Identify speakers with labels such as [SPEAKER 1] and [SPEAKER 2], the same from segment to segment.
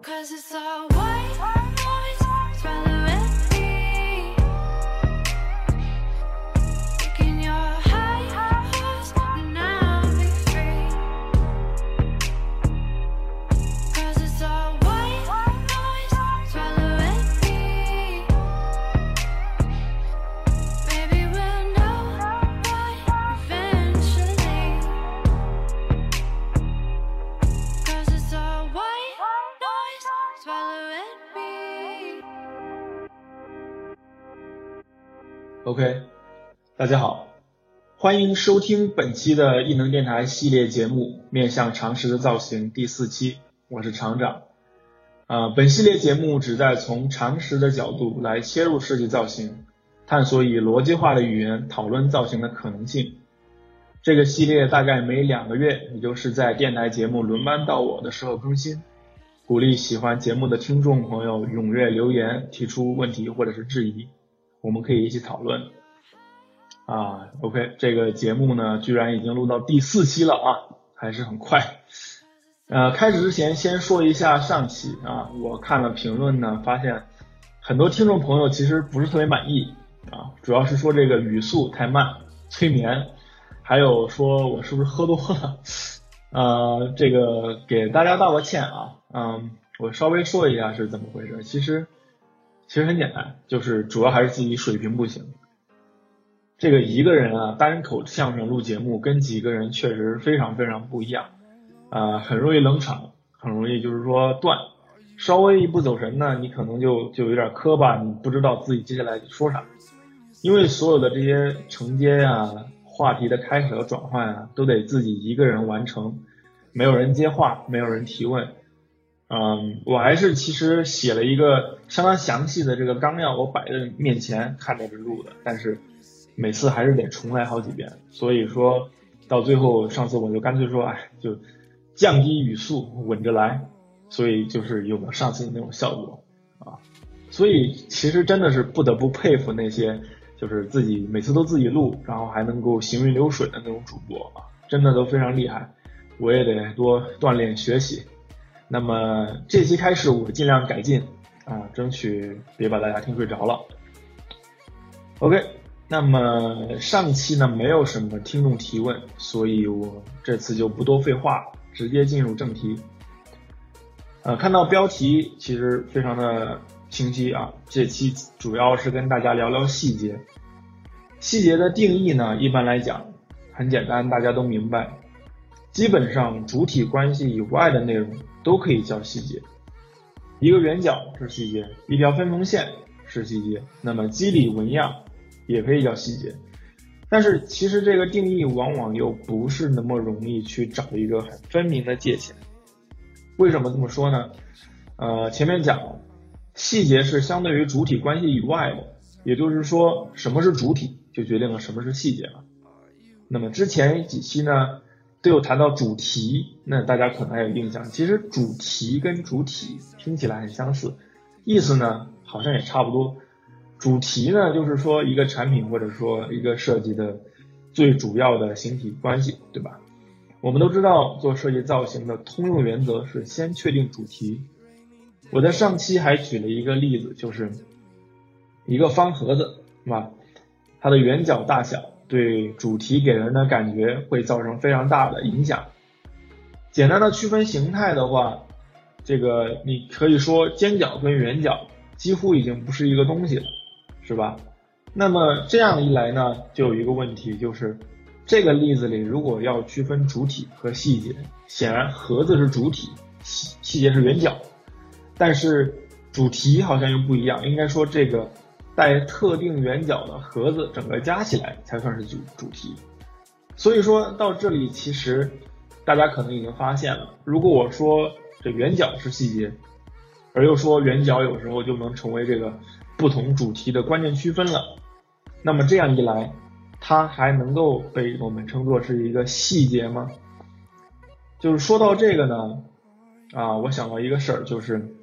[SPEAKER 1] Cause it's all white
[SPEAKER 2] OK，大家好，欢迎收听本期的异能电台系列节目《面向常识的造型》第四期，我是厂长。啊、本系列节目旨在从常识的角度来切入设计造型，探索以逻辑化的语言讨论造型的可能性。这个系列大概每两个月，也就是在电台节目轮班到我的时候更新。鼓励喜欢节目的听众朋友踊跃留言，提出问题或者是质疑。我们可以一起讨论。啊，OK，这个节目呢，居然已经录到第四期了啊，还是很快。呃，开始之前先说一下上期啊，我看了评论呢，发现很多听众朋友其实不是特别满意啊，主要是说这个语速太慢，催眠，还有说我是不是喝多了。呃，这个给大家道个歉啊，嗯，我稍微说一下是怎么回事。其实其实很简单，就是主要还是自己水平不行。这个一个人啊，单口相声录节目跟几个人确实非常非常不一样，啊、很容易冷场，很容易就是说断，稍微一不走神呢，你可能就就有点磕巴，你不知道自己接下来说啥，因为所有的这些承接呀、话题的开始和转换啊，都得自己一个人完成，没有人接话，没有人提问。嗯，我还是其实写了一个相当详细的这个纲要，我摆在面前看着是录的，但是每次还是得重来好几遍。所以说到最后，上次我就干脆说，哎，就降低语速，稳着来，所以就是有了上次的那种效果啊。所以其实真的是不得不佩服那些就是自己每次都自己录，然后还能够行云流水的那种主播啊，真的都非常厉害。我也得多锻炼学习。那么这期开始，我尽量改进啊，争取别把大家听睡着了。OK，那么上期呢没有什么听众提问，所以我这次就不多废话，直接进入正题。呃，看到标题其实非常的清晰啊，这期主要是跟大家聊聊细节。细节的定义呢，一般来讲很简单，大家都明白。基本上主体关系以外的内容都可以叫细节。一个圆角是细节，一条分缝线是细节，那么肌理纹样也可以叫细节。但是其实这个定义往往又不是那么容易去找一个很分明的界限。为什么这么说呢？呃，前面讲了，细节是相对于主体关系以外的，也就是说，什么是主体，就决定了什么是细节了。那么之前几期呢？都有谈到主题，那大家可能还有印象。其实主题跟主体听起来很相似，意思呢好像也差不多。主题呢就是说一个产品或者说一个设计的最主要的形体关系，对吧？我们都知道做设计造型的通用原则是先确定主题。我在上期还举了一个例子，就是一个方盒子，是吧？它的圆角大小。对主题给人的感觉会造成非常大的影响。简单的区分形态的话，这个你可以说尖角跟圆角几乎已经不是一个东西了，是吧？那么这样一来呢，就有一个问题，就是这个例子里如果要区分主体和细节，显然盒子是主体，细细节是圆角，但是主题好像又不一样，应该说这个。带特定圆角的盒子，整个加起来才算是主主题。所以说到这里，其实大家可能已经发现了，如果我说这圆角是细节，而又说圆角有时候就能成为这个不同主题的关键区分了，那么这样一来，它还能够被我们称作是一个细节吗？就是说到这个呢，啊，我想到一个事儿，就是。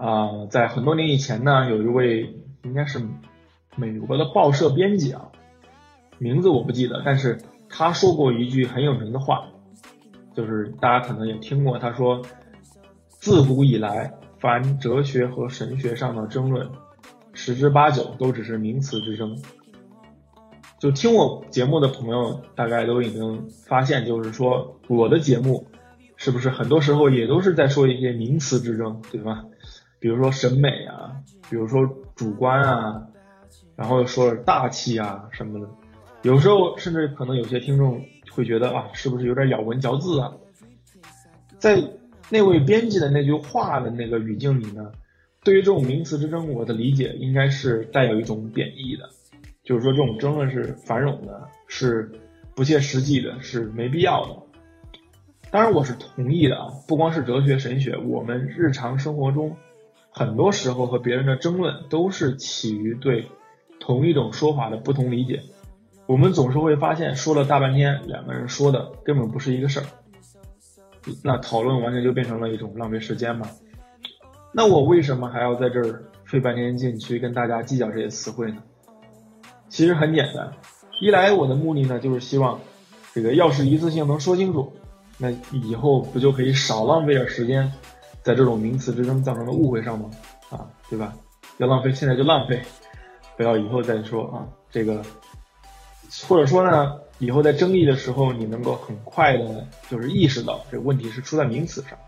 [SPEAKER 2] 啊，在很多年以前呢，有一位应该是美国的报社编辑啊，名字我不记得，但是他说过一句很有名的话，就是大家可能也听过，他说自古以来，凡哲学和神学上的争论，十之八九都只是名词之争。就听我节目的朋友，大概都已经发现，就是说我的节目是不是很多时候也都是在说一些名词之争，对吧？比如说审美啊，比如说主观啊，然后又说了大气啊什么的。有时候甚至可能有些听众会觉得啊，是不是有点咬文嚼字啊？在那位编辑的那句话的那个语境里呢，对于这种名词之争，我的理解应该是带有一种贬义的。就是说，这种争论是繁冗的，是不切实际的，是没必要的。当然，我是同意的啊。不光是哲学、神学，我们日常生活中很多时候和别人的争论，都是起于对同一种说法的不同理解。我们总是会发现，说了大半天，两个人说的根本不是一个事儿，那讨论完全就变成了一种浪费时间嘛。那我为什么还要在这儿费半天劲去跟大家计较这些词汇呢？其实很简单，一来我的目的呢，就是希望这个要是一次性能说清楚，那以后不就可以少浪费点时间在这种名词之争造成的误会上吗？啊，对吧？要浪费现在就浪费，不要以后再说啊。这个或者说呢，以后在争议的时候，你能够很快的，就是意识到这个问题是出在名词上，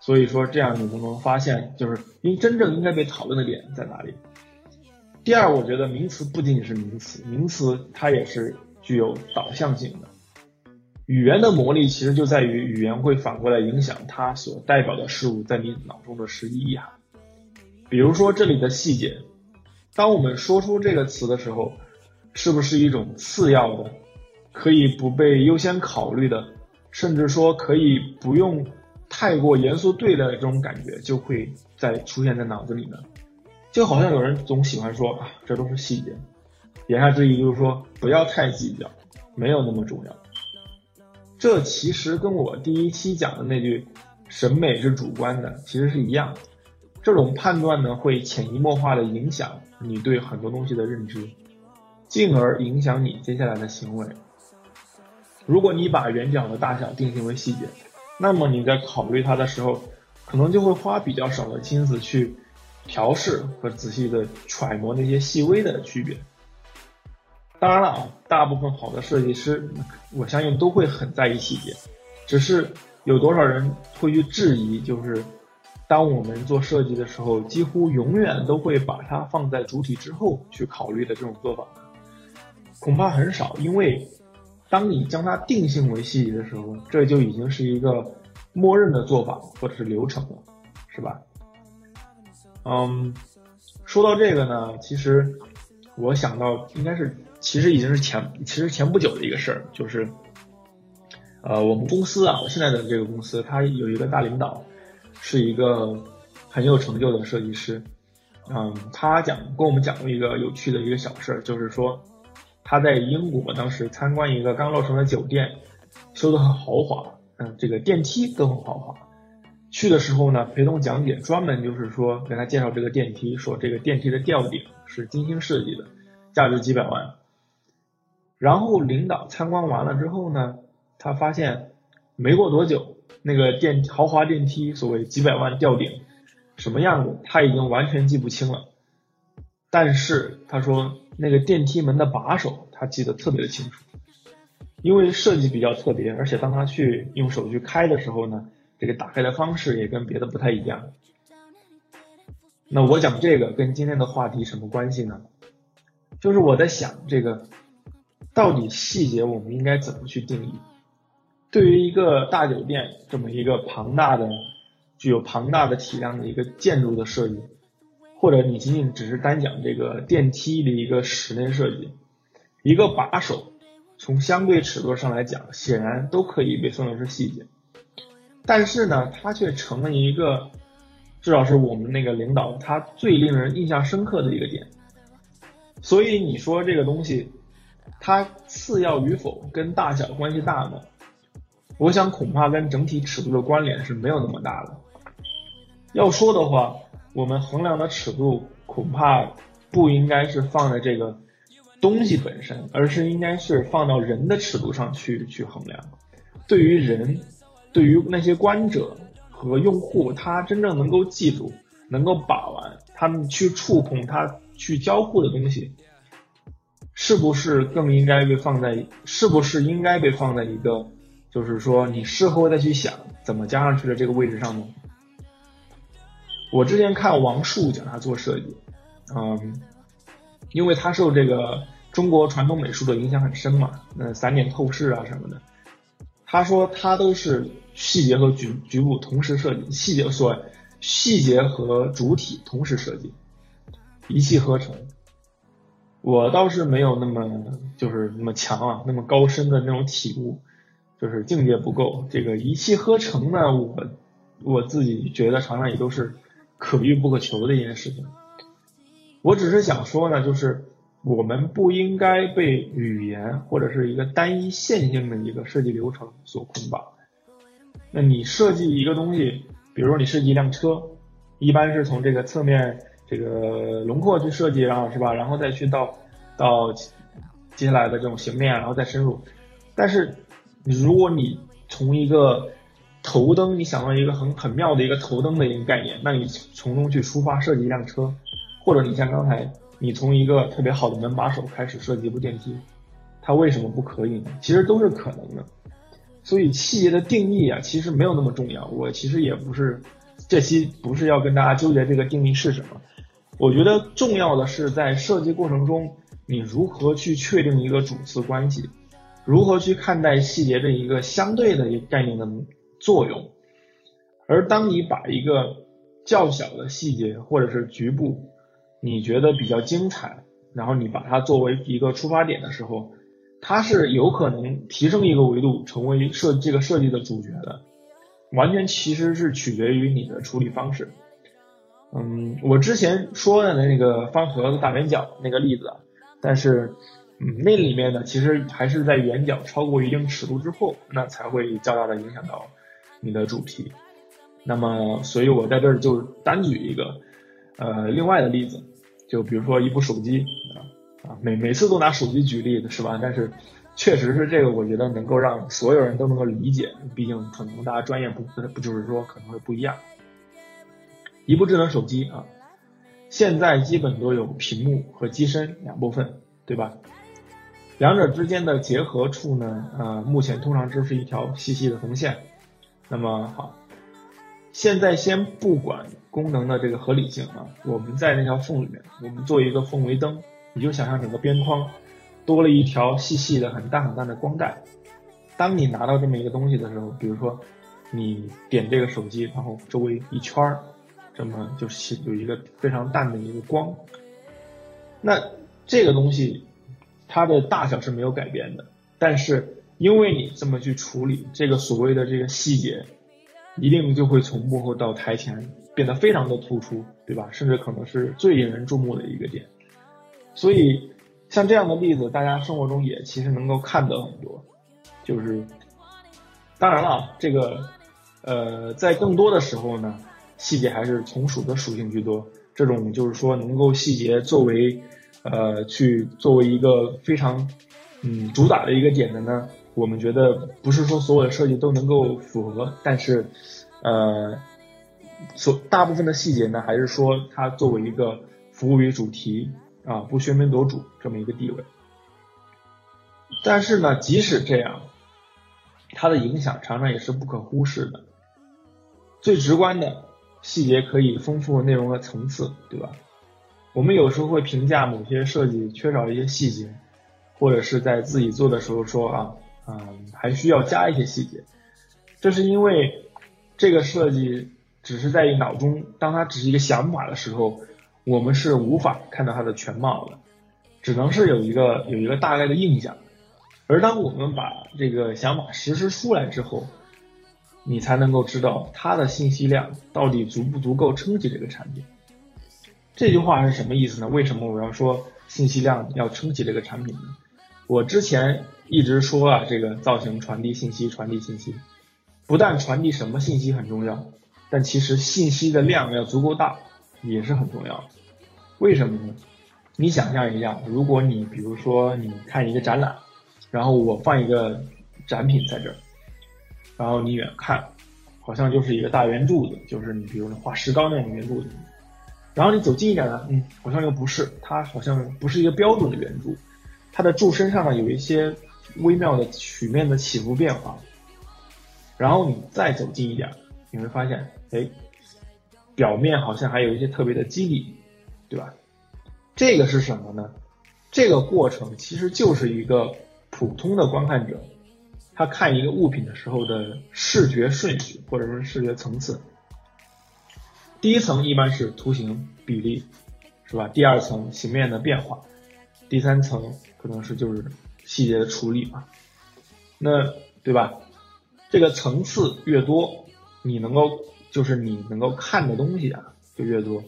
[SPEAKER 2] 所以说这样你就能发现，就是因真正应该被讨论的点在哪里。第二，我觉得名词不仅仅是名词，名词它也是具有导向性的。语言的魔力其实就在于语言会反过来影响它所代表的事物在你脑中的实际意涵。比如说这里的细节，当我们说出这个词的时候，是不是一种次要的、可以不被优先考虑的，甚至说可以不用太过严肃对待的这种感觉，就会在出现在脑子里呢？就好像有人总喜欢说啊，这都是细节，言下之意就是说不要太计较，没有那么重要。这其实跟我第一期讲的那句“审美是主观的”其实是一样。这种判断呢，会潜移默化的影响你对很多东西的认知，进而影响你接下来的行为。如果你把圆角的大小定性为细节，那么你在考虑它的时候，可能就会花比较少的心思去。调试和仔细的揣摩那些细微的区别。当然了啊，大部分好的设计师，我相信都会很在意细节。只是有多少人会去质疑，就是当我们做设计的时候，几乎永远都会把它放在主体之后去考虑的这种做法，恐怕很少。因为当你将它定性为细节的时候，这就已经是一个默认的做法或者是流程了，是吧？嗯，说到这个呢，其实我想到应该是，其实已经是前，其实前不久的一个事儿，就是，呃，我们公司啊，我现在的这个公司，它有一个大领导，是一个很有成就的设计师，嗯，他讲跟我们讲过一个有趣的一个小事儿，就是说他在英国当时参观一个刚落成的酒店，修的很豪华，嗯，这个电梯都很豪华。去的时候呢，陪同讲解，专门就是说给他介绍这个电梯，说这个电梯的吊顶是精心设计的，价值几百万。然后领导参观完了之后呢，他发现没过多久，那个电豪华电梯所谓几百万吊顶什么样子，他已经完全记不清了。但是他说那个电梯门的把手他记得特别的清楚，因为设计比较特别，而且当他去用手去开的时候呢。这个打开的方式也跟别的不太一样。那我讲这个跟今天的话题什么关系呢？就是我在想，这个到底细节我们应该怎么去定义？对于一个大酒店这么一个庞大的、具有庞大的体量的一个建筑的设计，或者你仅仅只是单讲这个电梯的一个室内设计，一个把手，从相对尺度上来讲，显然都可以被算作是细节。但是呢，它却成了一个，至少是我们那个领导他最令人印象深刻的一个点。所以你说这个东西，它次要与否跟大小关系大吗？我想恐怕跟整体尺度的关联是没有那么大的。要说的话，我们衡量的尺度恐怕不应该是放在这个东西本身，而是应该是放到人的尺度上去去衡量。对于人。对于那些观者和用户他真正能够记住、能够把玩、他们去触碰、他去交互的东西，是不是更应该被放在？是不是应该被放在一个，就是说你事后再去想怎么加上去的这个位置上呢？我之前看王树讲他做设计，嗯，因为他受这个中国传统美术的影响很深嘛，那散点透视啊什么的，他说他都是细节和局局部同时设计，细节所细节和主体同时设计，一气呵成。我倒是没有那么就是那么强啊，那么高深的那种体悟，就是境界不够。这个一气呵成呢，我我自己觉得常常也都是。可遇不可求的一件事情，我只是想说呢，就是我们不应该被语言或者是一个单一线性的一个设计流程所捆绑。那你设计一个东西，比如说你设计一辆车，一般是从这个侧面这个轮廓去设计，然后是吧，然后再去到到接下来的这种形面，然后再深入。但是如果你从一个头灯，你想到一个很很妙的一个头灯的一个概念，那你从中去出发设计一辆车，或者你像刚才你从一个特别好的门把手开始设计一部电梯，它为什么不可以呢？其实都是可能的。所以细节的定义啊，其实没有那么重要。我其实也不是这期不是要跟大家纠结这个定义是什么。我觉得重要的是在设计过程中，你如何去确定一个主次关系，如何去看待细节的一个相对的一个概念的。作用，而当你把一个较小的细节或者是局部，你觉得比较精彩，然后你把它作为一个出发点的时候，它是有可能提升一个维度，成为设这个设计的主角的。完全其实是取决于你的处理方式。嗯，我之前说的那个方盒子大圆角那个例子，但是。嗯，那里面呢，其实还是在圆角超过一定尺度之后，那才会较大的影响到你的主题。那么，所以我在这儿就单举一个呃另外的例子，就比如说一部手机啊啊，每每次都拿手机举例子是吧？但是确实是这个，我觉得能够让所有人都能够理解，毕竟可能大家专业不不就是说可能会不一样。一部智能手机啊，现在基本都有屏幕和机身两部分，对吧？两者之间的结合处呢，呃，目前通常就是一条细细的缝线。那么好，现在先不管功能的这个合理性啊，我们在那条缝里面，我们做一个氛围灯，你就想象整个边框多了一条细细的、很大很大的光带。当你拿到这么一个东西的时候，比如说你点这个手机，然后周围一圈儿，这么就是有一个非常淡的一个光，那这个东西。它的大小是没有改变的，但是因为你这么去处理这个所谓的这个细节，一定就会从幕后到台前变得非常的突出，对吧？甚至可能是最引人注目的一个点。所以像这样的例子，大家生活中也其实能够看得很多。就是当然了，这个呃，在更多的时候呢，细节还是从属的属性居多。这种就是说能够细节作为。呃，去作为一个非常嗯主打的一个点的呢，我们觉得不是说所有的设计都能够符合，但是呃，所大部分的细节呢，还是说它作为一个服务于主题啊，不喧宾夺主这么一个地位。但是呢，即使这样，它的影响常常也是不可忽视的。最直观的细节可以丰富内容的层次，对吧？我们有时候会评价某些设计缺少一些细节，或者是在自己做的时候说啊，嗯，还需要加一些细节。这是因为这个设计只是在脑中，当它只是一个想法的时候，我们是无法看到它的全貌的，只能是有一个有一个大概的印象。而当我们把这个想法实施出来之后，你才能够知道它的信息量到底足不足够撑起这个产品。这句话是什么意思呢？为什么我要说信息量要撑起这个产品呢？我之前一直说啊，这个造型传递信息，传递信息，不但传递什么信息很重要，但其实信息的量要足够大也是很重要的。为什么呢？你想象一下，如果你比如说你看一个展览，然后我放一个展品在这儿，然后你远看，好像就是一个大圆柱子，就是你比如说画石膏那种圆柱子。然后你走近一点呢，嗯，好像又不是，它好像不是一个标准的圆柱，它的柱身上呢有一些微妙的曲面的起伏变化。然后你再走近一点，你会发现，哎，表面好像还有一些特别的肌理，对吧？这个是什么呢？这个过程其实就是一个普通的观看者，他看一个物品的时候的视觉顺序或者说视觉层次。第一层一般是图形比例，是吧？第二层形面的变化，第三层可能是就是细节的处理嘛。那对吧？这个层次越多，你能够就是你能够看的东西啊就越多，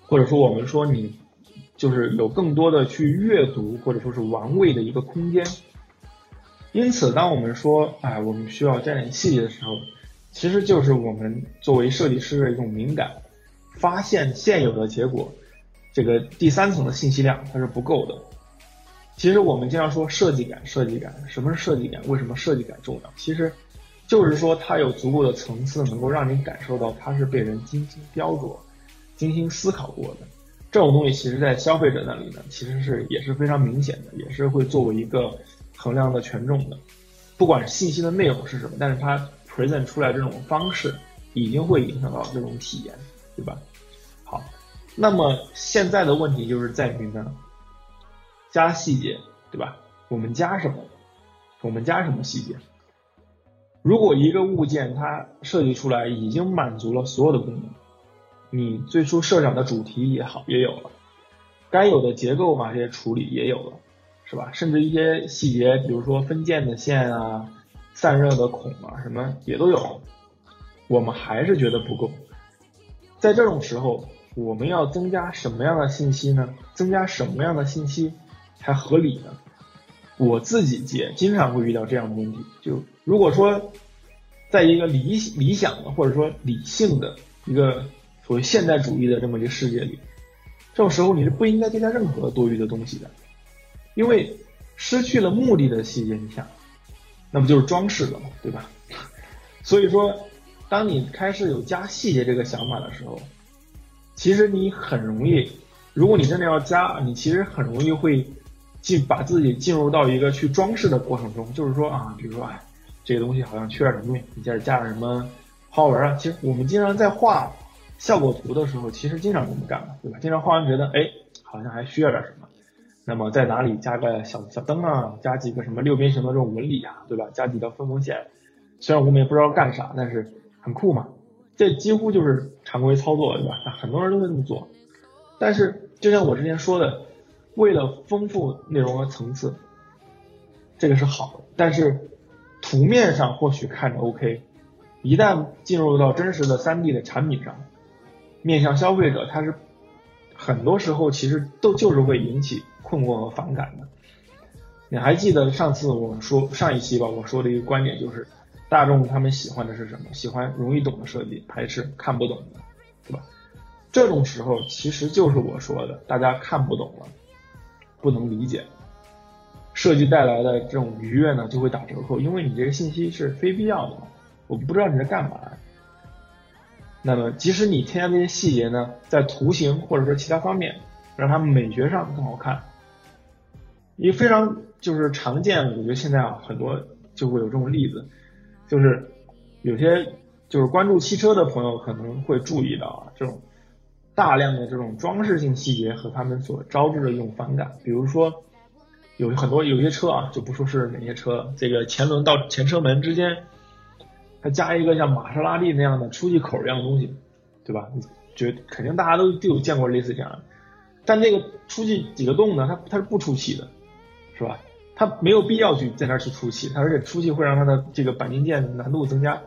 [SPEAKER 2] 或者说我们说你就是有更多的去阅读或者说是玩味的一个空间。因此，当我们说哎，我们需要加点细节的时候。其实就是我们作为设计师的一种敏感，发现现有的结果，这个第三层的信息量它是不够的。其实我们经常说设计感，设计感，什么是设计感？为什么设计感重要？其实就是说它有足够的层次，能够让你感受到它是被人精心雕琢、精心思考过的。这种东西其实在消费者那里呢，其实是也是非常明显的，也是会作为一个衡量的权重的。不管信息的内容是什么，但是它。present 出来这种方式，已经会影响到这种体验，对吧？好，那么现在的问题就是在于呢，加细节，对吧？我们加什么？我们加什么细节？如果一个物件它设计出来已经满足了所有的功能，你最初设想的主题也好也有了，该有的结构嘛这些处理也有了，是吧？甚至一些细节，比如说分件的线啊。散热的孔啊，什么也都有，我们还是觉得不够。在这种时候，我们要增加什么样的信息呢？增加什么样的信息才合理呢？我自己也经常会遇到这样的问题。就如果说，在一个理理想的或者说理性的一个所谓现代主义的这么一个世界里，这种时候你是不应该添加任何多余的东西的，因为失去了目的的细节，你想。那不就是装饰了嘛，对吧？所以说，当你开始有加细节这个想法的时候，其实你很容易，如果你真的要加，你其实很容易会进把自己进入到一个去装饰的过程中。就是说啊，比如说哎，这个东西好像缺点什么，你接着加点什么花纹啊。其实我们经常在画效果图的时候，其实经常这么干嘛，对吧？经常画完觉得哎，好像还需要点什么。那么在哪里加个小小灯啊，加几个什么六边形的这种纹理啊，对吧？加几条分缝线，虽然我们也不知道干啥，但是很酷嘛。这几乎就是常规操作，对吧？很多人都会这么做。但是就像我之前说的，为了丰富内容和层次，这个是好的。但是图面上或许看着 OK，一旦进入到真实的三 D 的产品上，面向消费者，它是很多时候其实都就是会引起。困惑和反感的，你还记得上次我们说上一期吧？我说的一个观点就是，大众他们喜欢的是什么？喜欢容易懂的设计，排斥看不懂的，对吧？这种时候其实就是我说的，大家看不懂了，不能理解，设计带来的这种愉悦呢就会打折扣，因为你这个信息是非必要的，我不知道你在干嘛。那么即使你添加这些细节呢，在图形或者说其他方面，让它美学上更好看。一个非常就是常见，我觉得现在啊很多就会有这种例子，就是有些就是关注汽车的朋友可能会注意到啊，这种大量的这种装饰性细节和他们所招致的一种反感。比如说有很多有些车啊，就不说是哪些车，这个前轮到前车门之间，它加一个像玛莎拉蒂那样的出气口一样的东西，对吧？觉肯定大家都都有见过类似这样的，但那个出气几个洞呢，它它是不出气的。是吧？它没有必要去在那儿去出气，它而且出气会让它的这个钣金件难度增加，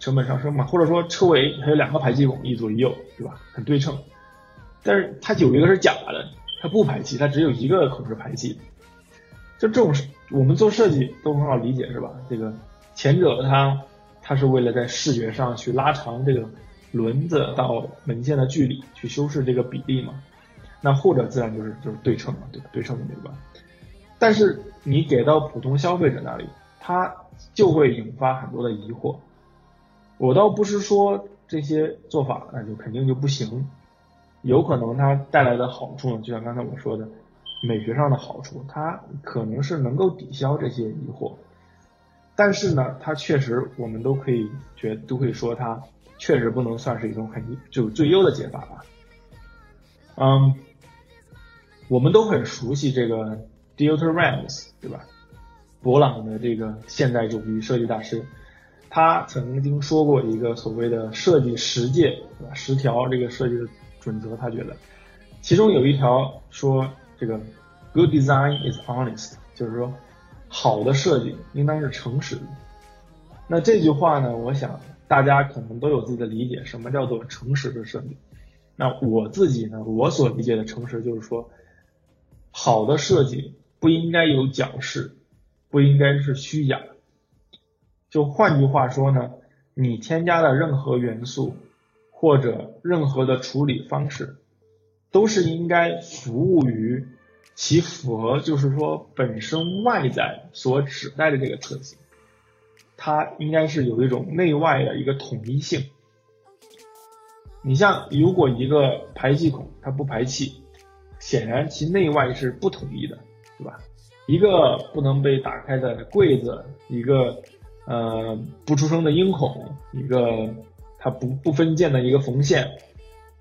[SPEAKER 2] 成本上升嘛。或者说车尾还有两个排气孔，一左一右，对吧？很对称。但是它有一个是假的，它不排气，它只有一个孔是排气。就这种，我们做设计都很好理解，是吧？这个前者它它是为了在视觉上去拉长这个轮子到门线的距离，去修饰这个比例嘛。那后者自然就是就是对称嘛，对吧？对称的美观。但是你给到普通消费者那里，他就会引发很多的疑惑。我倒不是说这些做法那就肯定就不行，有可能它带来的好处呢，就像刚才我说的，美学上的好处，它可能是能够抵消这些疑惑。但是呢，它确实我们都可以觉都可以说它确实不能算是一种很就最优的解法吧。嗯，我们都很熟悉这个 Dieter Rams，对吧？博朗的这个现代主义设计大师，他曾经说过一个所谓的设计十诫，对吧？十条这个设计的准则，他觉得其中有一条说这个 Good design is honest，就是说好的设计应当是诚实的。那这句话呢，我想大家可能都有自己的理解，什么叫做诚实的设计？那我自己呢，我所理解的诚实就是说，好的设计不应该有矫饰，不应该是虚假。就换句话说呢，你添加的任何元素或者任何的处理方式，都是应该服务于其符合，就是说本身外在所指代的这个特性，它应该是有一种内外的一个统一性。你像，如果一个排气孔它不排气，显然其内外是不统一的，对吧？一个不能被打开的柜子，一个呃不出声的音孔，一个它不不分件的一个缝线，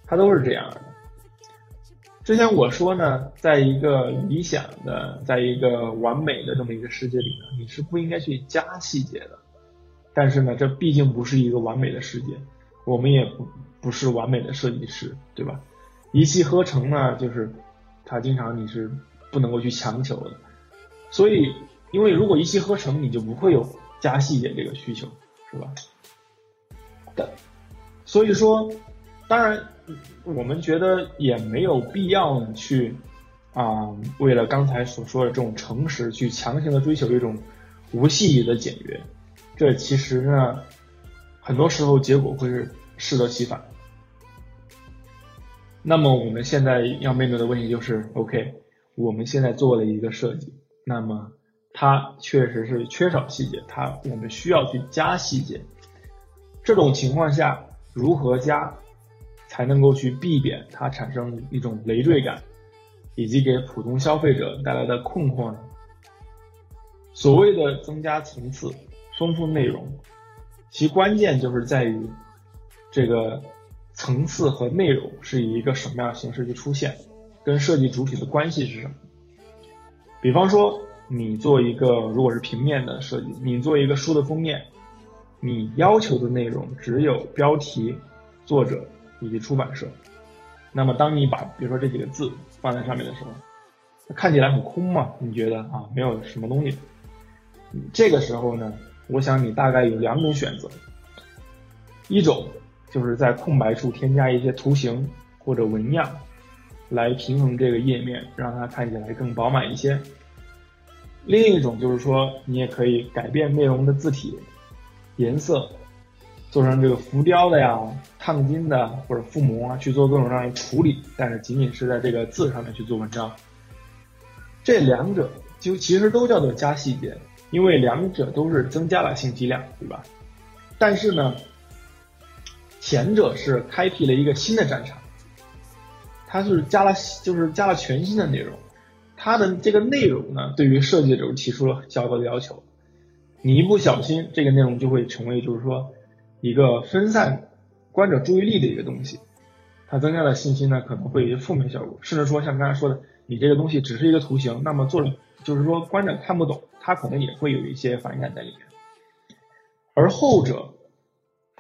[SPEAKER 2] 它都是这样的。之前我说呢，在一个理想的，在一个完美的这么一个世界里呢，你是不应该去加细节的。但是呢，这毕竟不是一个完美的世界，我们也不。不是完美的设计师，对吧？一气呵成呢，就是他经常你是不能够去强求的。所以，因为如果一气呵成，你就不会有加细节这个需求，是吧？的，所以说，当然，我们觉得也没有必要去啊，为了刚才所说的这种诚实，去强行的追求一种无细节的简约。这其实呢，很多时候结果会是适得其反。那么我们现在要面对的问题就是，OK，我们现在做了一个设计，那么它确实是缺少细节，它我们需要去加细节。这种情况下，如何加才能够去避免它产生一种累赘感，以及给普通消费者带来的困惑呢？所谓的增加层次、丰富内容，其关键就是在于这个。层次和内容是以一个什么样的形式去出现，跟设计主体的关系是什么？比方说，你做一个如果是平面的设计，你做一个书的封面，你要求的内容只有标题、作者以及出版社。那么，当你把比如说这几个字放在上面的时候，它看起来很空嘛？你觉得啊，没有什么东西。这个时候呢，我想你大概有两种选择，一种。就是在空白处添加一些图形或者纹样，来平衡这个页面，让它看起来更饱满一些。另一种就是说，你也可以改变内容的字体、颜色，做成这个浮雕的呀、烫金的或者覆膜啊，去做各种各样的处理。但是仅仅是在这个字上面去做文章。这两者就其实都叫做加细节，因为两者都是增加了信息量，对吧？但是呢。前者是开辟了一个新的战场，它是加了就是加了全新的内容，它的这个内容呢，对于设计者提出了较高的要求，你一不小心，这个内容就会成为就是说一个分散观者注意力的一个东西，它增加的信息呢可能会有负面效果，甚至说像刚才说的，你这个东西只是一个图形，那么作者就是说观者看不懂，他可能也会有一些反感在里面，而后者。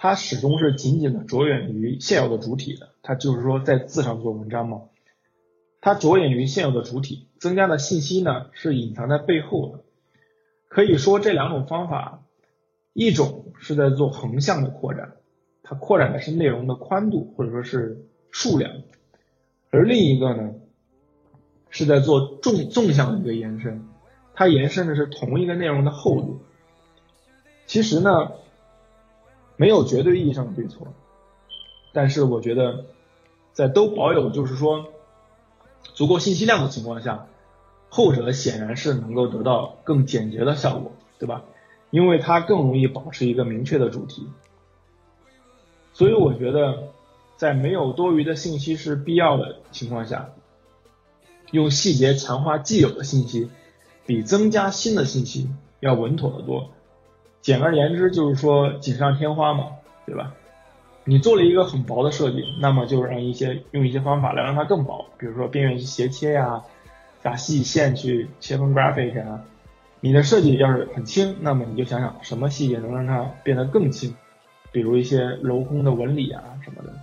[SPEAKER 2] 它始终是紧紧的着眼于现有的主体的，它就是说在字上做文章嘛，它着眼于现有的主体，增加的信息呢是隐藏在背后的。可以说这两种方法，一种是在做横向的扩展，它扩展的是内容的宽度或者说是数量，而另一个呢是在做纵纵向的一个延伸，它延伸的是同一个内容的厚度。其实呢。没有绝对意义上的对错，但是我觉得，在都保有就是说足够信息量的情况下，后者显然是能够得到更简洁的效果，对吧？因为它更容易保持一个明确的主题。所以我觉得，在没有多余的信息是必要的情况下，用细节强化既有的信息，比增加新的信息要稳妥得多。简而言之，就是说锦上添花嘛，对吧？你做了一个很薄的设计，那么就让一些用一些方法来让它更薄，比如说边缘去斜切呀，加细线去切分 graphic 啊。你的设计要是很轻，那么你就想想什么细节能让它变得更轻，比如一些镂空的纹理啊什么的。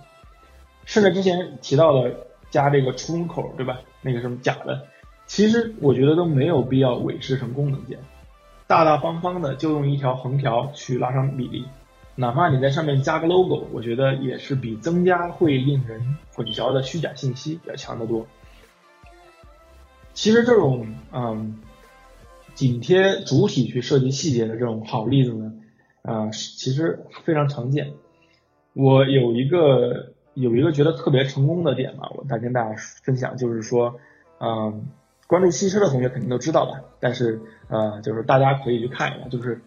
[SPEAKER 2] 甚至之前提到的加这个出风口，对吧？那个什么假的，其实我觉得都没有必要伪饰成功能键，大大方方的就用一条横条去拉长比例，哪怕你在上面加个 logo，我觉得也是比增加会令人混淆的虚假信息要强得多。其实这种嗯紧贴主体去设计细节的这种好例子呢，啊，其实非常常见。我有一个。有一个觉得特别成功的点吧，我再跟大家分享，就是说，嗯，关注汽车的同学肯定都知道吧，但是呃，就是大家可以去看一下，就是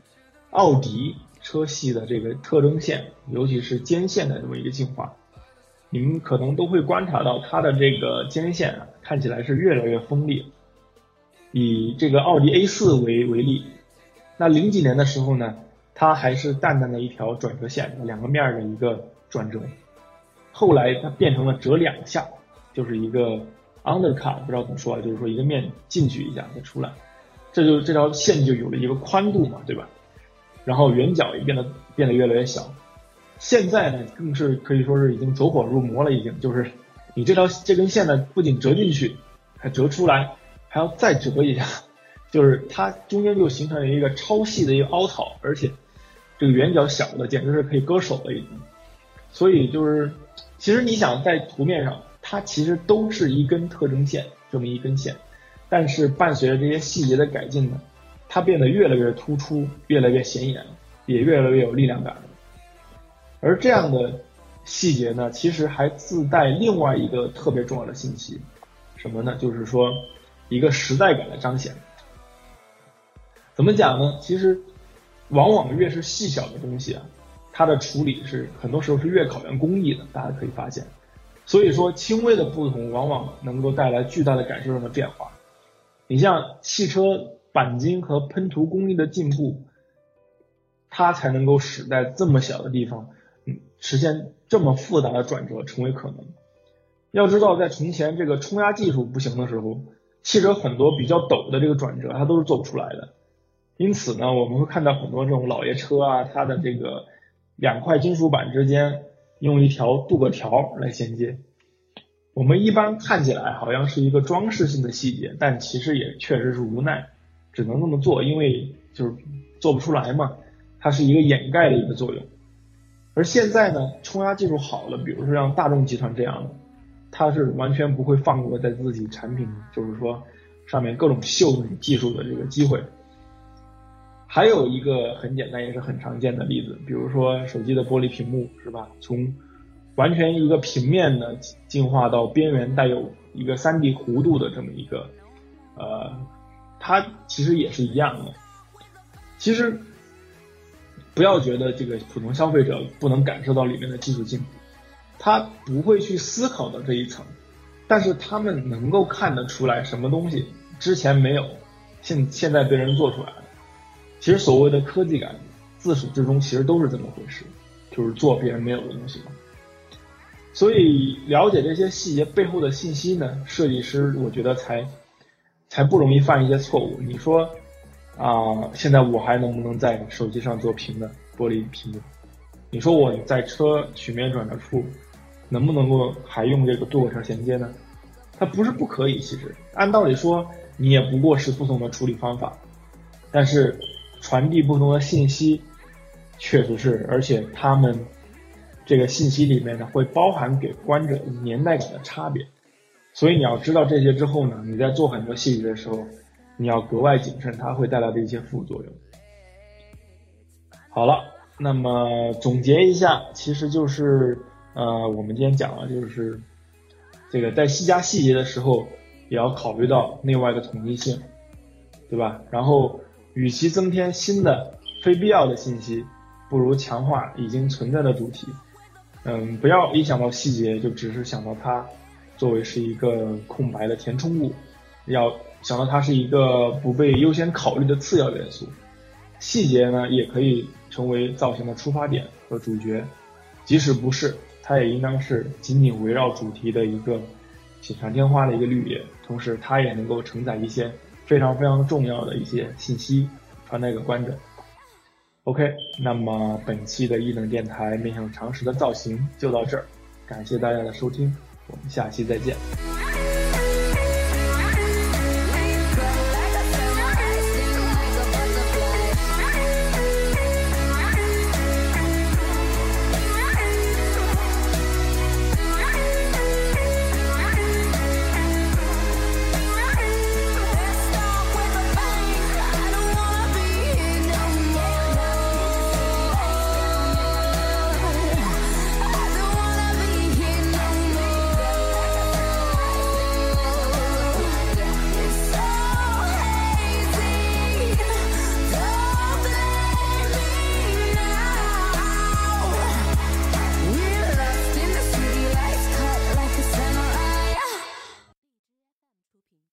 [SPEAKER 2] 奥迪车系的这个特征线，尤其是肩线的这么一个进化，你们可能都会观察到它的这个肩线啊，看起来是越来越锋利。以这个奥迪 A 四为为例，那零几年的时候呢，它还是淡淡的一条转折线，两个面的一个转折。后来它变成了折两下，就是一个 undercut，不知道怎么说啊，就是说一个面进去一下再出来，这就这条线就有了一个宽度嘛，对吧？然后圆角也变得变得越来越小。现在呢，更是可以说是已经走火入魔了，已经就是你这条这根线呢，不仅折进去，还折出来，还要再折一下，就是它中间就形成了一个超细的一个凹槽，而且这个圆角小的简直是可以割手了已经。所以就是。其实你想在图面上，它其实都是一根特征线，这么一根线，但是伴随着这些细节的改进呢，它变得越来越突出，越来越显眼，也越来越有力量感了。而这样的细节呢，其实还自带另外一个特别重要的信息，什么呢？就是说一个时代感的彰显。怎么讲呢？其实往往越是细小的东西啊。它的处理是很多时候是越考验工艺的，大家可以发现。所以说，轻微的不同往往能够带来巨大的感受上的变化。你像汽车钣金和喷涂工艺的进步，它才能够使在这么小的地方，嗯，实现这么复杂的转折成为可能。要知道，在从前这个冲压技术不行的时候，汽车很多比较陡的这个转折，它都是做不出来的。因此呢，我们会看到很多这种老爷车啊，它的这个。两块金属板之间用一条镀铬条来衔接，我们一般看起来好像是一个装饰性的细节，但其实也确实是无奈，只能那么做，因为就是做不出来嘛，它是一个掩盖的一个作用。而现在呢，冲压技术好了，比如说像大众集团这样的，它是完全不会放过在自己产品就是说上面各种秀技术的这个机会。还有一个很简单也是很常见的例子，比如说手机的玻璃屏幕，是吧？从完全一个平面的进化到边缘带有一个三 D 弧度的这么一个，呃，它其实也是一样的。其实不要觉得这个普通消费者不能感受到里面的技术进步，他不会去思考到这一层，但是他们能够看得出来什么东西之前没有，现现在被人做出来了。其实所谓的科技感，自始至终其实都是这么回事，就是做别人没有的东西嘛。所以了解这些细节背后的信息呢，设计师我觉得才才不容易犯一些错误。你说啊，现在我还能不能在手机上做平的玻璃屏幕？你说我在车曲面转折处能不能够还用这个镀铬条衔接呢？它不是不可以，其实按道理说你也不过是不同的处理方法，但是。传递不同的信息，确实是，而且他们这个信息里面呢，会包含给观者年代感的差别，所以你要知道这些之后呢，你在做很多细节的时候，你要格外谨慎，它会带来的一些副作用。好了，那么总结一下，其实就是呃，我们今天讲了，就是这个在细加细节的时候，也要考虑到内外的统一性，对吧？然后。与其增添新的非必要的信息，不如强化已经存在的主题。嗯，不要一想到细节就只是想到它作为是一个空白的填充物，要想到它是一个不被优先考虑的次要元素。细节呢，也可以成为造型的出发点和主角，即使不是，它也应当是紧紧围绕主题的一个锦上添花的一个绿叶，同时它也能够承载一些非常非常重要的一些信息传达给观众。OK，那么本期的异能电台面向常识的造型就到这儿，感谢大家的收听，我们下期再见。